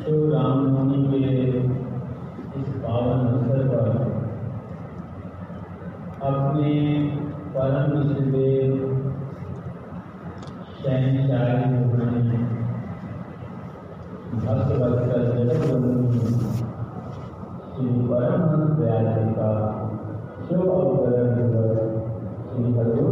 शिव रामनवमी के इस पावन अवसर पर अपने परम विष्णुदेव शहनशाही भगवानी भक्त वत्सल जगत श्री दयाल जी का शुभ अवतरण श्री हजूर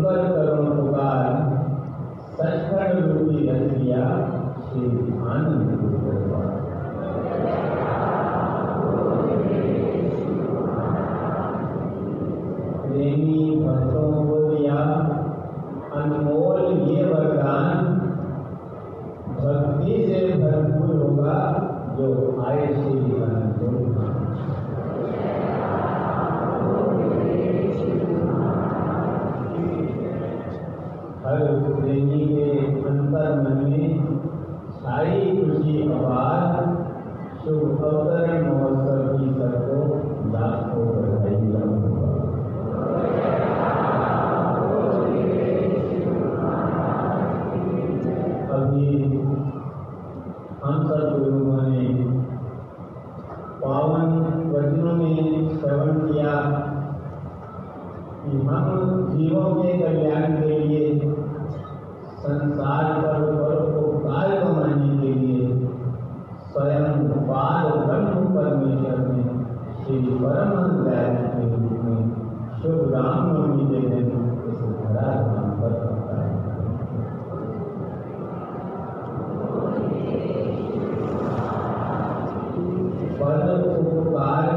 सुनकर करुण पुकार सचखंड रूपी रच दिया श्री आनंद दरबार। हर प्रेमी के अंतर मन में छाई खुशी अपार शुभ अवतरण महोत्सव की सबको लाखों बधाई अभी हम सब गुरुओं ने पावन वचनों में श्रवण किया कि हम जीवों के कल्याण के लिए संसार पर परोपकार कमाने के लिए स्वयं पार ब्रह्म परमेश्वर ने श्री परम के रूप में शुभ रामनवमी के दिन इस धरा धाम पर किया।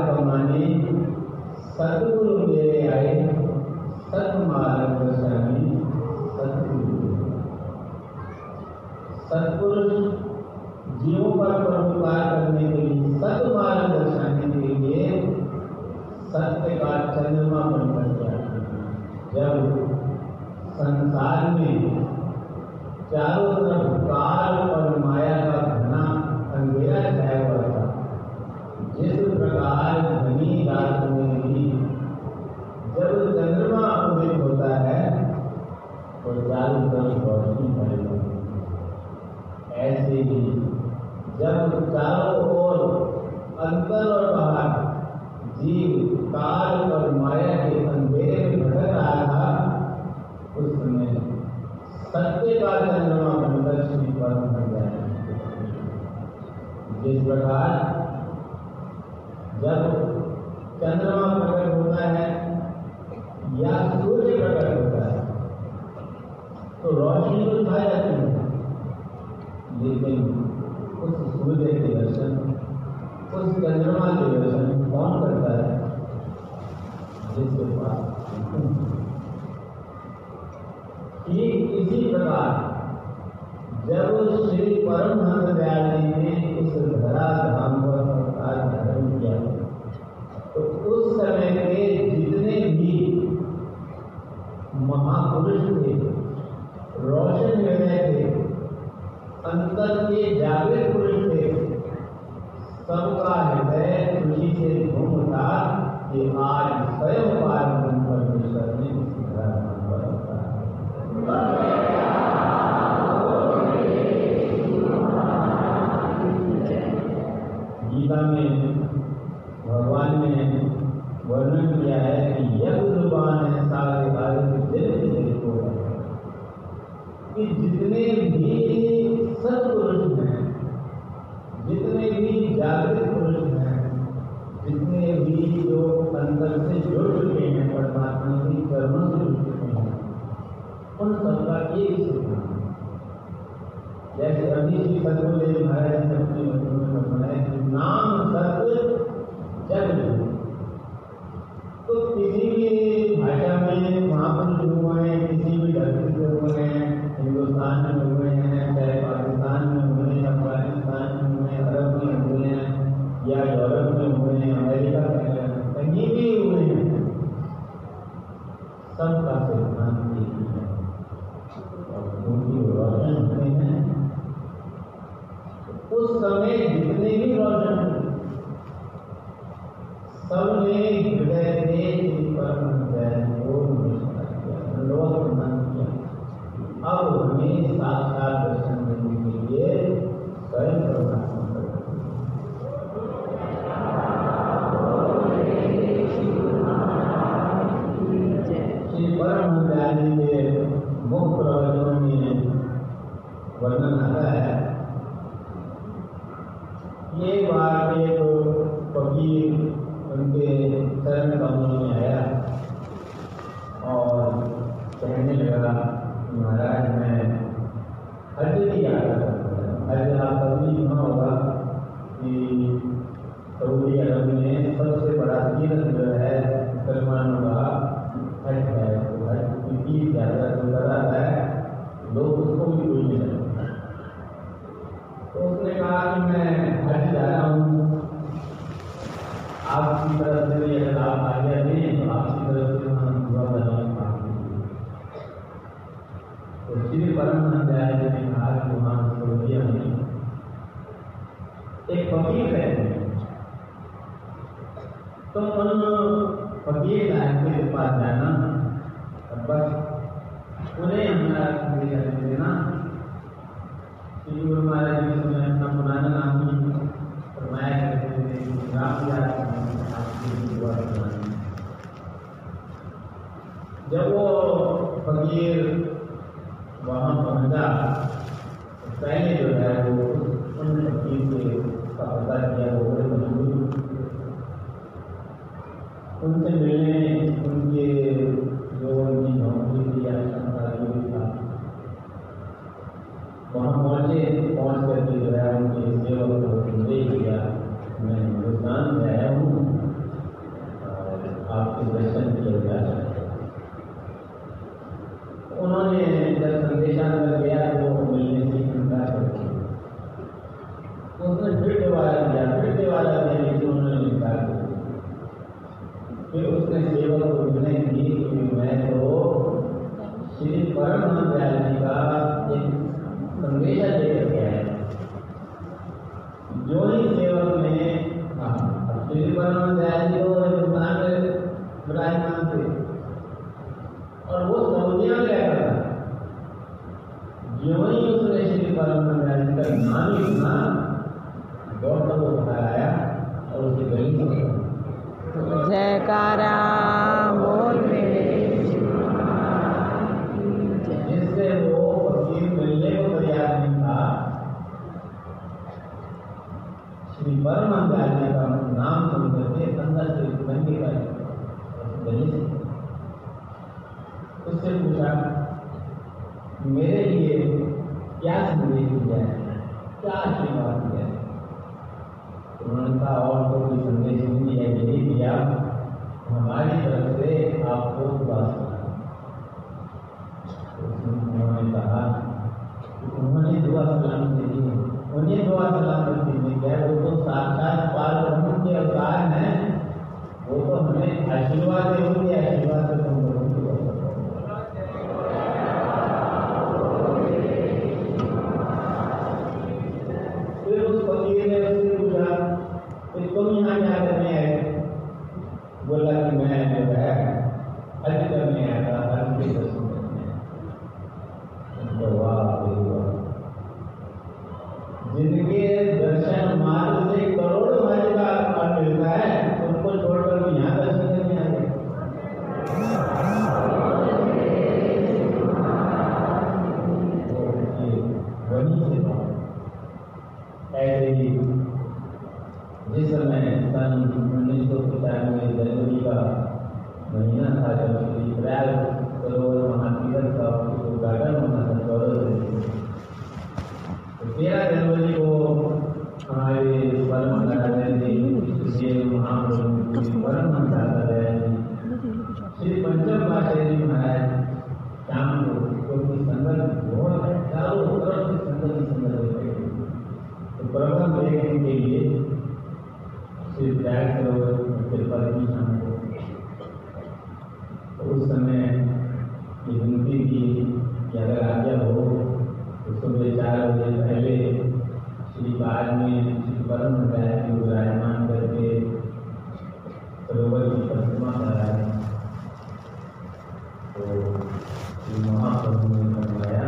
कमाने सदगुरु मेरे आए, सतमार्ग दर्शनी सतगुरु सत्पुरुष जीवों पर परोपकार करने के लिए सतमार्ग दर्शाने के लिए सत्य का चंद्रमा बनकर हैं। जब संसार में चारों तरफ़ काल और माया का घना अंधेरा छाया हुआ था, जिस प्रकार घनी रात में भी जब चंद्रमा उदित होता है तो चारों तरफ़ रोशनी फैल जाती है ऐसे ही जब चारों ओर अंदर और बाहर, जीव, काल और माया के अंधेरे में भटक रहा था, उस समय सत्य का चंद्रमा श्री परम बन गया जिस प्रकार जब चंद्रमा प्रकट होता है या सूर्य प्रकट होता है तो रोशनी तो छा जाती है लेकिन उस सूर्य के दर्शन उस चंद्रमा के दर्शन कौन करता है जिसके पास इसी प्रकार जब श्री परमहंस दयाल जी ने में भगवान ने वर्णन किया है, कि यह ज़ुबान है सारे भारत को कि जितने भी सत्पुरुष हैं जितने भी जागृत पुरुष हैं, जितने भी जो अंदर से जुड़ चुके हैं, परमात्मा की कर्मों से जुड़ चुके हैं, उन सबका एक सिद्धांत। जैसे अभी श्री सतगुरुदेव महाराज ने अपने वचनों में बताया कि नाम सत्य जग तो किसी भी भाषा में महापुरुष हुए हैं, किसी भी धरती पे हुए हैं, हिंदुस्तान में हुए हैं, चाहे पाकिस्तान में हुए हैं अफ़गानिस्तान में हुए हैं अरब में हुए हैं, या यूरोप में हुए हैं, अमेरिका में हुए हैं, कहीं भी हुए हैं, सबका सिद्धांत एक ही है और उनकी रोशन होते हैं जितने भी रोशन सबने हृदय से इस परम को लोक मन किया। अब हमें साक्षात दर्शन देने के लिए स्वयं परमात्मा की यात्रा जो कराता है लोग उसको भी कोई नहीं जानते तो उसने कहा कि मैं हज जा रहा हूँ आपकी तरफ़ से भी अगर आप आज्ञा दें तो आपकी तरफ़ से हम दुआ बनाने काम तो श्री परमानंद दयाल जी ने कहा कि वहाँ सऊदिया में एक फकीर हैं तो उन फकीर साहब के पास जाना और बस उन्हें हमारा संदेश दे देना श्री गुरु महाराज जी समय अपना पुराना नाम भी फरमाया करते थे राम जब वो फकीर वहाँ पहुँचा तो पहले जो है वो उन फकीर के का पता किया वो बड़े मजबूर उनसे मिलने, उनके जो उनकी नौकरी थी या क्षमता जो भी था वहाँ पहुँचे, पहुँच करके जो है उनके सेवक को संदेश दिया मैं हिंदुस्तान से आया हूँ आपके दर्शन किए जा सकते उन्होंने जब संदेशांतर गया तो मिलने से इनकार कर तो उसने फिर दोबारा दिया फिर दोबारा दिया लेकिन उन्होंने इनकार कर दिया फिर उसने सेवक को विनय की कि मैं तो श्री परम दयाल जी का एक संदेशा लेकर के ही। सेवक हाँ श्री जी को हिंदुस्तान में विराजमान थे और वो सऊदिया में था जो ही उसने श्री परम जी का नाम ही। सुना दौड़ता वो बाहर आया और उसके गली में गया। जयकारा बोल मेरे जय जिससे वो फकीर मिलने को तैयार नहीं था श्री परमानंद जी का नाम सुन करके अंदर से बंदी का गली से उससे पूछा मेरे लिए क्या संदेश दिया है क्या आशीर्वाद दिया है तो और तो कोई संदेश नहीं दिया यही दिया हमारी तरफ़ से आपको दुआ सुना उन्होंने कहा उन्होंने दुआ सलाम दी है। उन्हें दुआ सलाम नहीं क्या वो तो साक्षात पार ब्रह्म के अवतार हैं? वो तो हमें आशीर्वाद दे उनके आशीर्वाद से तुम लोगों की दुआ करो। फिर उस फकीर ने उससे पूछा कि तुम यहाँ क्या करने आए बोला कि मैं जो है हज करने आया था हज के दर्शन करने। वाह जिनके दर्शन मार्ग से करोड़ों हज का फल मिलता है, उनको छोड़कर भी यहाँ दर्शन करने आ गए तो ऐसे ही सन उन्नीस सौ पचानवे जनवरी का महीना था जब श्री प्रयाग सरोवर महातीर्थ का उद्घाटन होना था तो तेरह जनवरी को हमारे परम आचार्य जी श्री महाप्रभु परम आचार्य श्री पंचम पाशाह जी महाराज शाम को क्योंकि संगत बहुत चारों तरफ़ से संगत संगत होते तो प्रथम देखने के लिए श्री त्याग सरोवर के पर शाम को तो उस समय ये विनती की कि अगर आज्ञा हो तो सुबह चार बजे पहले श्री बाग में श्री परम दया की विराजमान करके सरोवर की परिक्रमा कराए तो श्री महाप्रभु ने फरमाया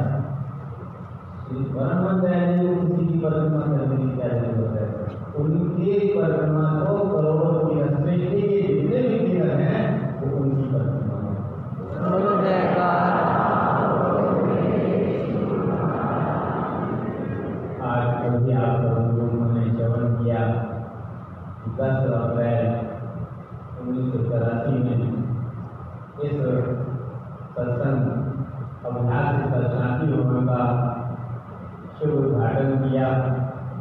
श्री परम दया जी को किसी की परिक्रमा करने की क्या ज़रूरत है उनकी परिक्रमा को करोड़ों की सृष्टि के जितने भी तीर्थ हैं वो उनकी आज कभी आप लोगों ने श्रवण किया दस अप्रैल उन्नीस सौ तिरासी में। इस सत्संग अभ्यास शांति का शुभ उद्घाटन किया।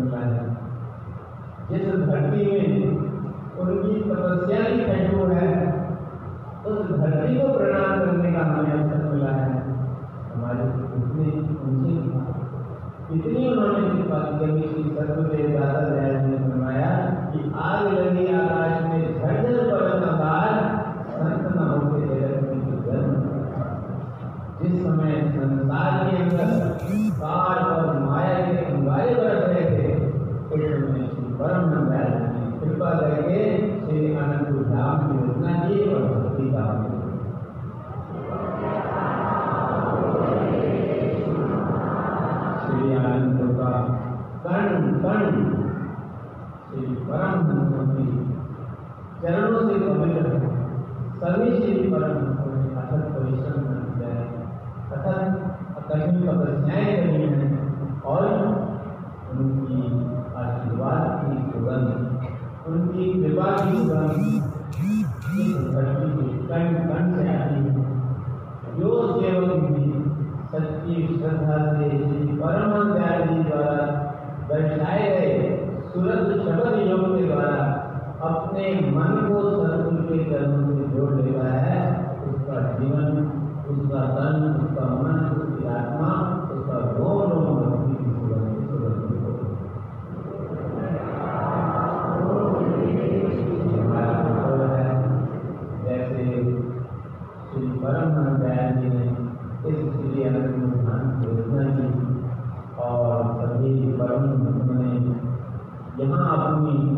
हमें है जिस धरती में उनकी तपस्या की कठोर है, उस धरती को प्रणाम करने का हमें अवसर मिला है। हमारे इतने उनसे इतनी उन्होंने कृपा की अभी श्री सतगुरुदेव दादा दयाल ने फरमाया कि आग लगी आकाश में झरझर पड़न आकार संत न होते जगत में तो जन्म जिस समय संसार के अंदर चरणों से पवित्र है परम अथक परिश्रम दिया है अथक कठिन तपस्याएँ करी हैं और उनकी आशीर्वाद की सुगंध उनकी कृपा की सुगंध कण कण से आती है जो सेवक भी सच्ची श्रद्धा से परम दयाल द्वारा दर्शाए गए सूरज शब्द योग के द्वारा अपने मन को सतगुरु के चरणों से जोड़ लेता है, उसका जीवन, उसका तन, उसका मन, उसकी आत्मा, उसका है। जैसे श्री परम जी ने इस श्री अनंत योजना की, और सभी परम ने यहाँ अपनी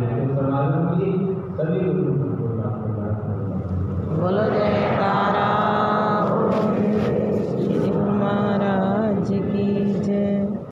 लेकिन समाज की सभी लोगों को प्राप्त करना